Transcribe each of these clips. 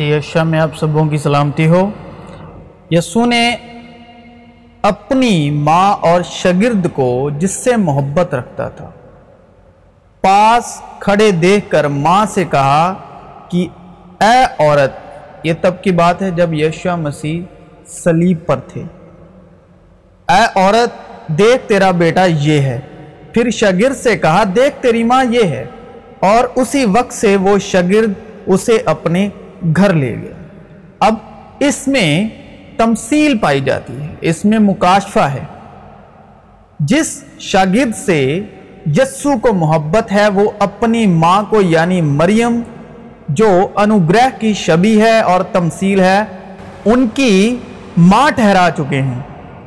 مسیح میں آپ سبوں کی سلامتی ہو۔ یسو نے اپنی ماں اور شگرد کو جس سے محبت رکھتا تھا، پاس کھڑے دیکھ کر ماں سے کہا کہ، اے عورت، یہ تب کی بات ہے جب یشوا مسیح سلیب پر تھے۔ اے عورت، دیکھ تیرا بیٹا یہ ہے۔ پھر شگرد سے کہا، دیکھ تیری ماں یہ ہے۔ اور اسی وقت سے وہ شگرد اسے اپنے گھر لے گیا۔ اب اس میں تمثیل پائی جاتی ہے، اس میں مکاشفہ ہے۔ جس شاگرد سے یسو کو محبت ہے، وہ اپنی ماں کو یعنی مریم، جو انوگرہ کی شبی ہے اور تمثیل ہے، ان کی ماں ٹھہرا چکے ہیں،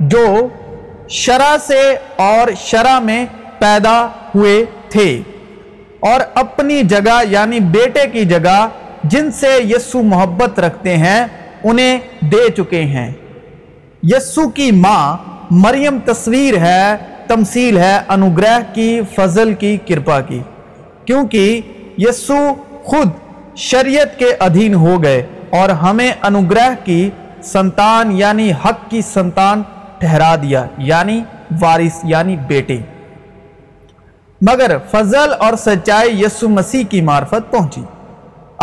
جو شرع سے اور شرع میں پیدا ہوئے تھے۔ اور اپنی جگہ یعنی بیٹے کی جگہ جن سے یسو محبت رکھتے ہیں، انہیں دے چکے ہیں۔ یسو کی ماں مریم تصویر ہے، تمثیل ہے، انوگرہ کی، فضل کی، کرپا کی۔ کیونکہ یسو خود شریعت کے ادھین ہو گئے اور ہمیں انوگرہ کی سنتان یعنی حق کی سنتان ٹھہرا دیا یعنی وارث یعنی بیٹے مگر فضل اور سچائی یسو مسیح کی معرفت پہنچی۔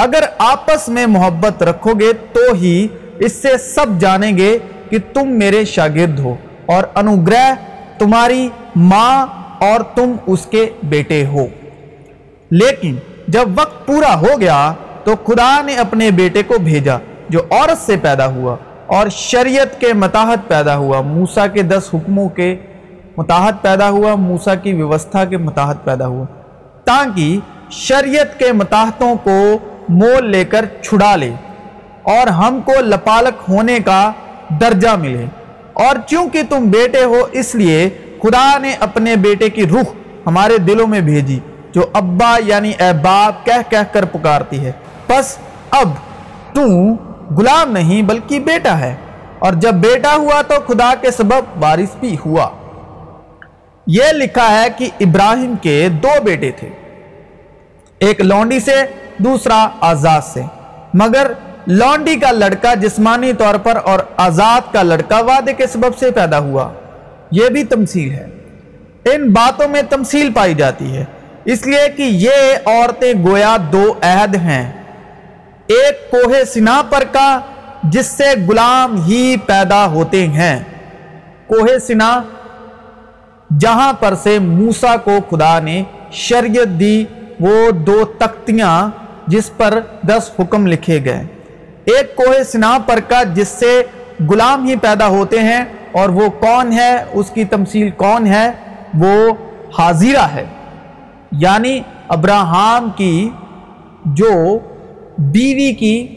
اگر آپس میں محبت رکھو گے تو ہی اس سے سب جانیں گے کہ تم میرے شاگرد ہو اور انوگرہ تمہاری ماں اور تم اس کے بیٹے ہو۔ لیکن جب وقت پورا ہو گیا تو خدا نے اپنے بیٹے کو بھیجا جو عورت سے پیدا ہوا اور شریعت کے متاحت پیدا ہوا موسا کے دس حکموں کے متاحت پیدا ہوا موسا کی ویوستھا کے متاحت پیدا ہوا۔ تاکہ شریعت کے متاحتوں کو مول لے کر چھڑا لے اور ہم کو لپالک ہونے کا درجہ ملے۔ اور چونکہ تم بیٹے ہو، اس لیے خدا نے اپنے بیٹے کی روح ہمارے دلوں میں بھیجی، جو ابا یعنی اے باپ کہہ کہہ کر پکارتی ہے۔ بس اب تو غلام نہیں بلکہ بیٹا ہے۔ اور جب بیٹا ہوا تو خدا کے سبب وارث بھی ہوا۔ یہ لکھا ہے کہ ابراہیم کے دو بیٹے تھے۔ ایک لونڈی سے دوسرا آزاد سے۔ مگر لونڈی کا لڑکا جسمانی طور پر اور آزاد کا لڑکا وعدے کے سبب سے پیدا ہوا۔ یہ بھی تمثیل ہے۔ ان باتوں میں تمثیل پائی جاتی ہے۔ اس لیے کہ یہ عورتیں گویا دو عہد ہیں۔ ایک کوہ سنا پر کا، جس سے غلام ہی پیدا ہوتے ہیں۔ کوہ سنا، جہاں پر سے موسا کو خدا نے شریعت دی، وہ دو تختیاں جس پر دس حکم لکھے گئے۔ ایک کوہ سنا پر کا جس سے غلام ہی پیدا ہوتے ہیں، اور وہ کون ہے؟ اس کی تمثیل کون ہے؟ وہ حاضرہ ہے۔ یعنی ابراہم کی جو بیوی کی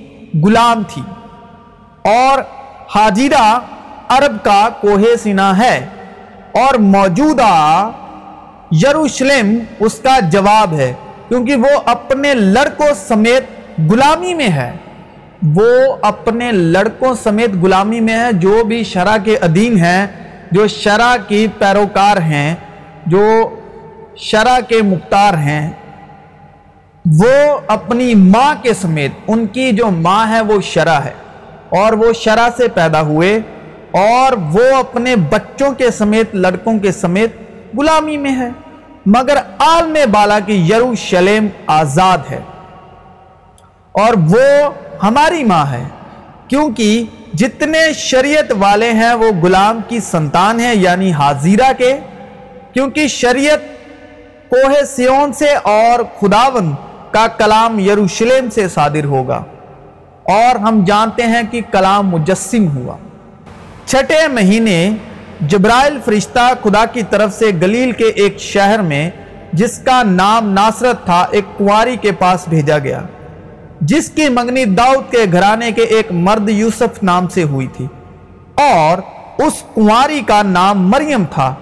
غلام تھی۔ اور حاجرہ عرب کا کوہ سنا ہے۔ اور موجودہ یروشلم اس کا جواب ہے۔ کیونکہ وہ اپنے لڑکوں سمیت غلامی میں ہے۔ وہ اپنے لڑکوں سمیت غلامی میں ہے، جو بھی شرع کے ادین ہیں، جو شرع کی پیروکار ہیں، جو شرع کے مختار ہیں، وہ اپنی ماں کے سمیت، ان کی جو ماں ہے، وہ شرع ہے۔ اور وہ شرع سے پیدا ہوئے، اور وہ اپنے بچوں کے سمیت، لڑکوں کے سمیت غلامی میں ہے۔ مگر عالم بالا کی یروشلم آزاد ہے۔ اور وہ ہماری ماں ہے، کیونکہ جتنے شریعت والے ہیں وہ غلام کی سنتان ہیں یعنی حاضرہ کے۔ کیونکہ شریعت کوہ سیون سے اور خداون کا کلام یروشلم سے صادر ہوگا۔ اور ہم جانتے ہیں کہ کلام مجسم ہوا۔ چھٹے مہینے جبرائل فرشتہ خدا کی طرف سے گلیل کے ایک شہر میں، جس کا نام ناصرت تھا، ایک کنواری کے پاس بھیجا گیا۔ جس کی منگنی داؤد کے گھرانے کے ایک مرد یوسف نام سے ہوئی تھی۔ اور اس کنواری کا نام مریم تھا۔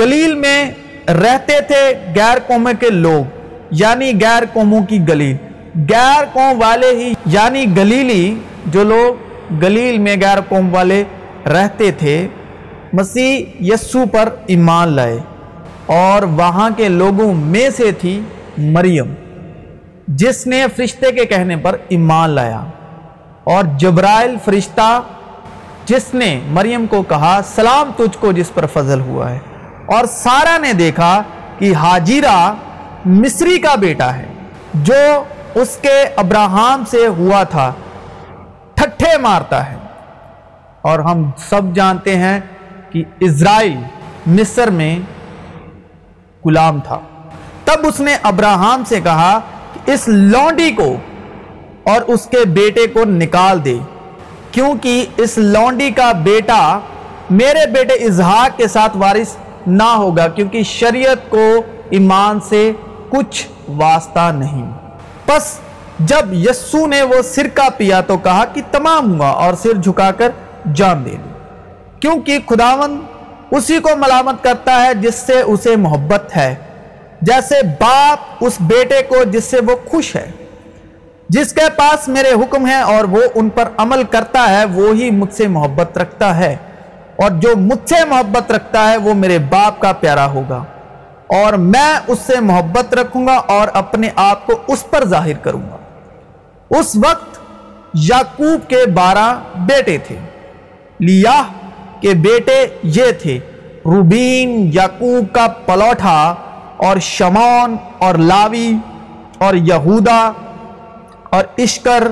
گلیل میں رہتے تھے غیر قوموں کے لوگ یعنی غیر قوموں کی گلیل۔ غیر قوم والے ہی یعنی گلیلی، جو لوگ گلیل میں غیر قوم والے رہتے تھے مسیح یسو پر ایمان لائے اور وہاں کے لوگوں میں سے تھی مریم، جس نے فرشتے کے کہنے پر ایمان لایا۔ اور جبرائل فرشتہ، جس نے مریم کو کہا، سلام تجھ کو جس پر فضل ہوا ہے۔ اور سارا نے دیکھا کہ حاجیرہ مصری کا بیٹا ہے، جو اس کے ابراہم سے ہوا تھا، ٹھٹھے مارتا ہے۔ اور ہم سب جانتے ہیں کہ اسرائیل مصر میں غلام تھا۔ تب اس نے ابراہم سے کہا کہ اس لونڈی کو اور اس کے بیٹے کو نکال دے، کیونکہ اس لونڈی کا بیٹا میرے بیٹے اظہاق کے ساتھ وارث نہ ہوگا، کیونکہ شریعت کو ایمان سے کچھ واسطہ نہیں۔ پس جب یسو نے وہ سرکہ پیا تو کہا کہ تمام ہوا اور سر جھکا کر جان دے۔ لی کیونکہ خداون اسی کو ملامت کرتا ہے جس سے اسے محبت ہے، جیسے باپ اس بیٹے کو جس سے وہ خوش ہے۔ جس کے پاس میرے حکم ہیں اور وہ ان پر عمل کرتا ہے وہی مجھ سے محبت رکھتا ہے۔ اور جو مجھ سے محبت رکھتا ہے، وہ میرے باپ کا پیارا ہوگا۔ اور میں اس سے محبت رکھوں گا اور اپنے آپ کو اس پر ظاہر کروں گا۔ اس وقت یعقوب کے بارہ بیٹے تھے۔ لیاہ کے بیٹے یہ تھے، روبین، یعقوب کا پلوٹھا اور شمون اور لاوی اور یہودا اور اشکر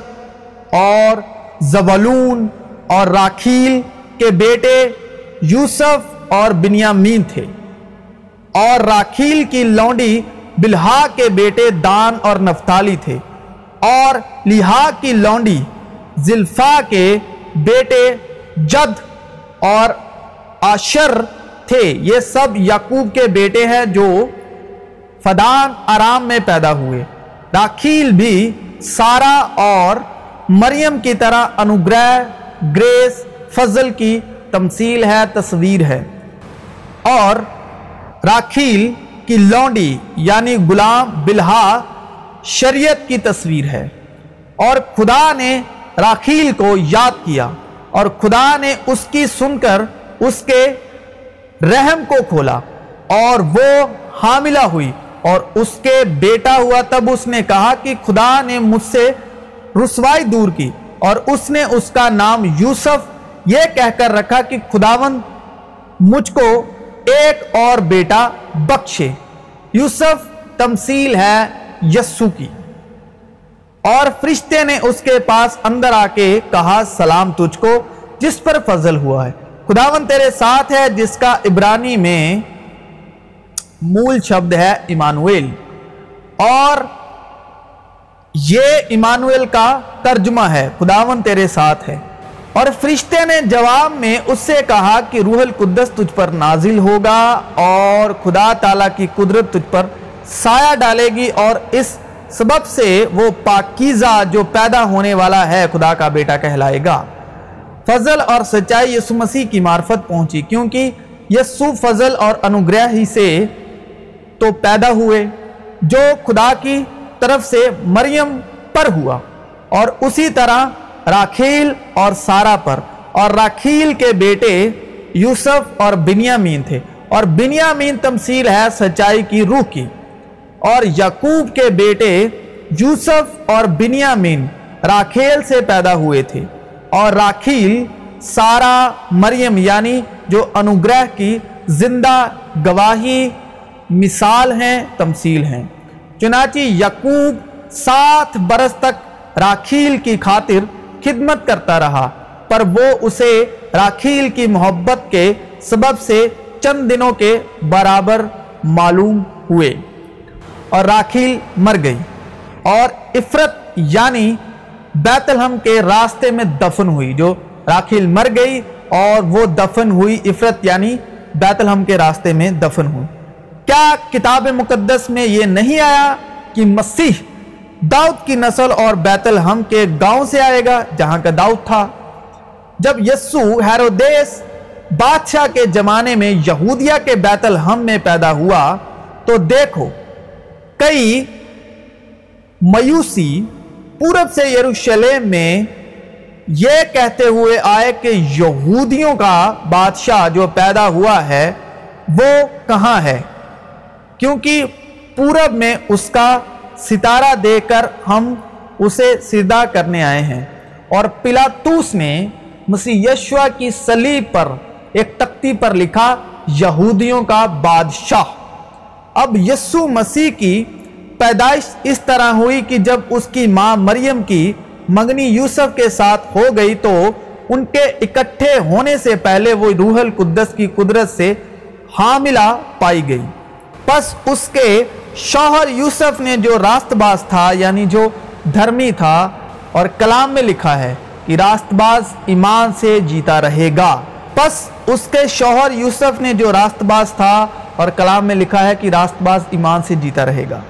اور زولون اور راکھیل کے بیٹے یوسف اور بنیامین تھے۔ اور راکھیل کی لونڈی بلہا کے بیٹے دان اور نفتالی تھے۔ اور لہا کی لونڈی زلفا کے بیٹے جد اور آشر تھے۔ یہ سب یعقوب کے بیٹے ہیں جو فدان آرام میں پیدا ہوئے۔ راکھیل بھی سارا اور مریم کی طرح انوگرہ، گریس، فضل کی تمثیل ہے، تصویر ہے۔ اور راکھیل کی لونڈی یعنی غلام بلہا شریعت کی تصویر ہے۔ اور خدا نے راکھیل کو یاد کیا۔ اور خدا نے اس کی سن کر اس کے رحم کو کھولا اور وہ حاملہ ہوئی اور اس کے بیٹا ہوا تب اس نے کہا کہ خدا نے مجھ سے رسوائی دور کی اور اس نے اس کا نام یوسف یہ کہہ کر رکھا کہ خداون مجھ کو ایک اور بیٹا بخشے۔ یوسف تمثیل ہے یسو کی۔ اور فرشتے نے اس کے پاس اندر آ کے کہا، سلام تجھ کو، جس پر فضل ہوا ہے۔ خداون تیرے ساتھ ہے، جس کا عبرانی میں مول شبد ہے ایمانویل اور یہ ایمانویل کا ترجمہ ہے خداون تیرے ساتھ ہے۔ اور فرشتے نے جواب میں اس سے کہا کہ، روح القدس تجھ پر نازل ہوگا اور خدا تعالیٰ کی قدرت تجھ پر سایہ ڈالے گی اور اس سبب سے وہ پاکیزہ جو پیدا ہونے والا ہے خدا کا بیٹا کہلائے گا۔ فضل اور سچائی یسو مسیح کی معرفت پہنچی، کیونکہ یسو فضل اور انوگرہ ہی سے تو پیدا ہوئے، جو خدا کی طرف سے مریم پر ہوا۔ اور اسی طرح راکھیل اور سارا پر۔ اور راکھیل کے بیٹے یوسف اور بنیامین تھے۔ اور بنیامین تمثیل ہے سچائی کی روح کی۔ اور یعقوب کے بیٹے یوسف اور بنیامین راکھیل سے پیدا ہوئے تھے۔ اور راکھیل سارا مریم یعنی جو انوگرہ کی زندہ گواہی مثال ہیں، تمثیل ہیں۔ چنانچہ یعقوب سات برس تک راکھیل کی خاطر خدمت کرتا رہا، پر وہ اسے راکھیل کی محبت کے سبب سے چند دنوں کے برابر معلوم ہوئے۔ اور راکھیل مر گئی۔ اور افرت یعنی بیت الحم کے راستے میں دفن ہوئی، جو راکھیل مر گئی اور وہ دفن ہوئی افرت یعنی بیت الحم کے راستے میں دفن ہوئی۔ کیا کتاب مقدس میں یہ نہیں آیا کہ مسیح داؤد کی نسل اور بیت الحم کے گاؤں سے آئے گا جہاں کا داؤد تھا؟ جب یسو ہیرودیس بادشاہ کے زمانے میں یہودیہ کے بیت الحم میں پیدا ہوا، تو دیکھو کئی میوسی پورب سے یروشلم میں یہ کہتے ہوئے آئے کہ یہودیوں کا بادشاہ جو پیدا ہوا ہے وہ کہاں ہے؟ کیونکہ پورب میں اس کا ستارہ دے کر ہم اسے سیدھا کرنے آئے ہیں۔ اور پلاتوس نے مسیح یشوا کی سلیب پر ایک تختی پر لکھا، یہودیوں کا بادشاہ۔ اب یسو مسیح کی پیدائش اس طرح ہوئی کہ جب اس کی ماں مریم کی منگنی یوسف کے ساتھ ہو گئی تو ان کے اکٹھے ہونے سے پہلے وہ روح القدس کی قدرت سے حاملہ پائی گئی۔ پس اس کے شوہر یوسف نے جو راست باز تھا یعنی جو دھرمی تھا اور کلام میں لکھا ہے کہ راست باز ایمان سے جیتا رہے گا۔ پس اس کے شوہر یوسف نے جو راست باز تھا اور کلام میں لکھا ہے کہ راست باز ایمان سے جیتا رہے گا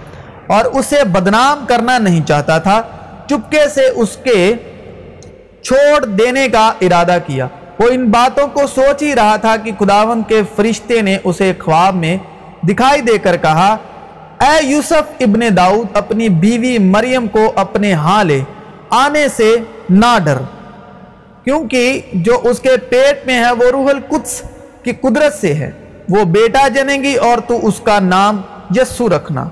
اور اسے بدنام کرنا نہیں چاہتا تھا، چپکے سے اس کے چھوڑ دینے کا ارادہ کیا۔ وہ ان باتوں کو سوچ ہی رہا تھا کہ خداون کے فرشتے نے اسے خواب میں دکھائی دے کر کہا، اے یوسف ابن داؤد، اپنی بیوی مریم کو اپنے ہاں لے، آنے سے نہ ڈر۔ کیونکہ جو اس کے پیٹ میں ہے وہ روح القدس کی قدرت سے ہے۔ وہ بیٹا جنیں گی اور تو اس کا نام یسو رکھنا۔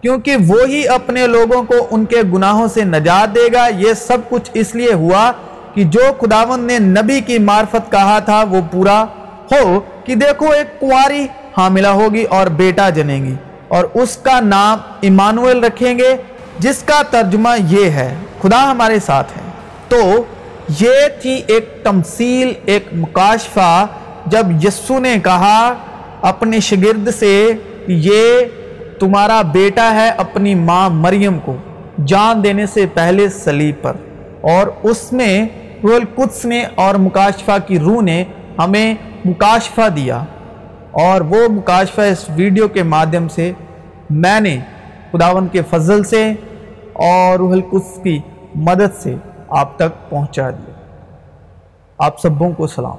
کیونکہ وہی اپنے لوگوں کو ان کے گناہوں سے نجات دے گا۔ یہ سب کچھ اس لیے ہوا کہ جو خداون نے نبی کی معرفت کہا تھا وہ پورا ہو کہ دیکھو ایک کواری حاملہ ہوگی اور بیٹا جنیں گی اور اس کا نام ایمانویل رکھیں گے، جس کا ترجمہ یہ ہے، خدا ہمارے ساتھ ہے۔ تو یہ تھی ایک تمثیل، ایک مکاشفہ۔ جب یسو نے کہا اپنے شگرد سے، یہ تمہارا بیٹا ہے اپنی ماں مریم کو، جان دینے سے پہلے سلیب پر۔ اور اس میں روح القدس نے اور مکاشفہ کی روح نے ہمیں مکاشفہ دیا۔ اور وہ مکاشفہ اس ویڈیو کے مادھیم سے میں نے خداون کے فضل سے اور روح القدس کی مدد سے آپ تک پہنچا دیا۔ آپ سبوں کو سلام۔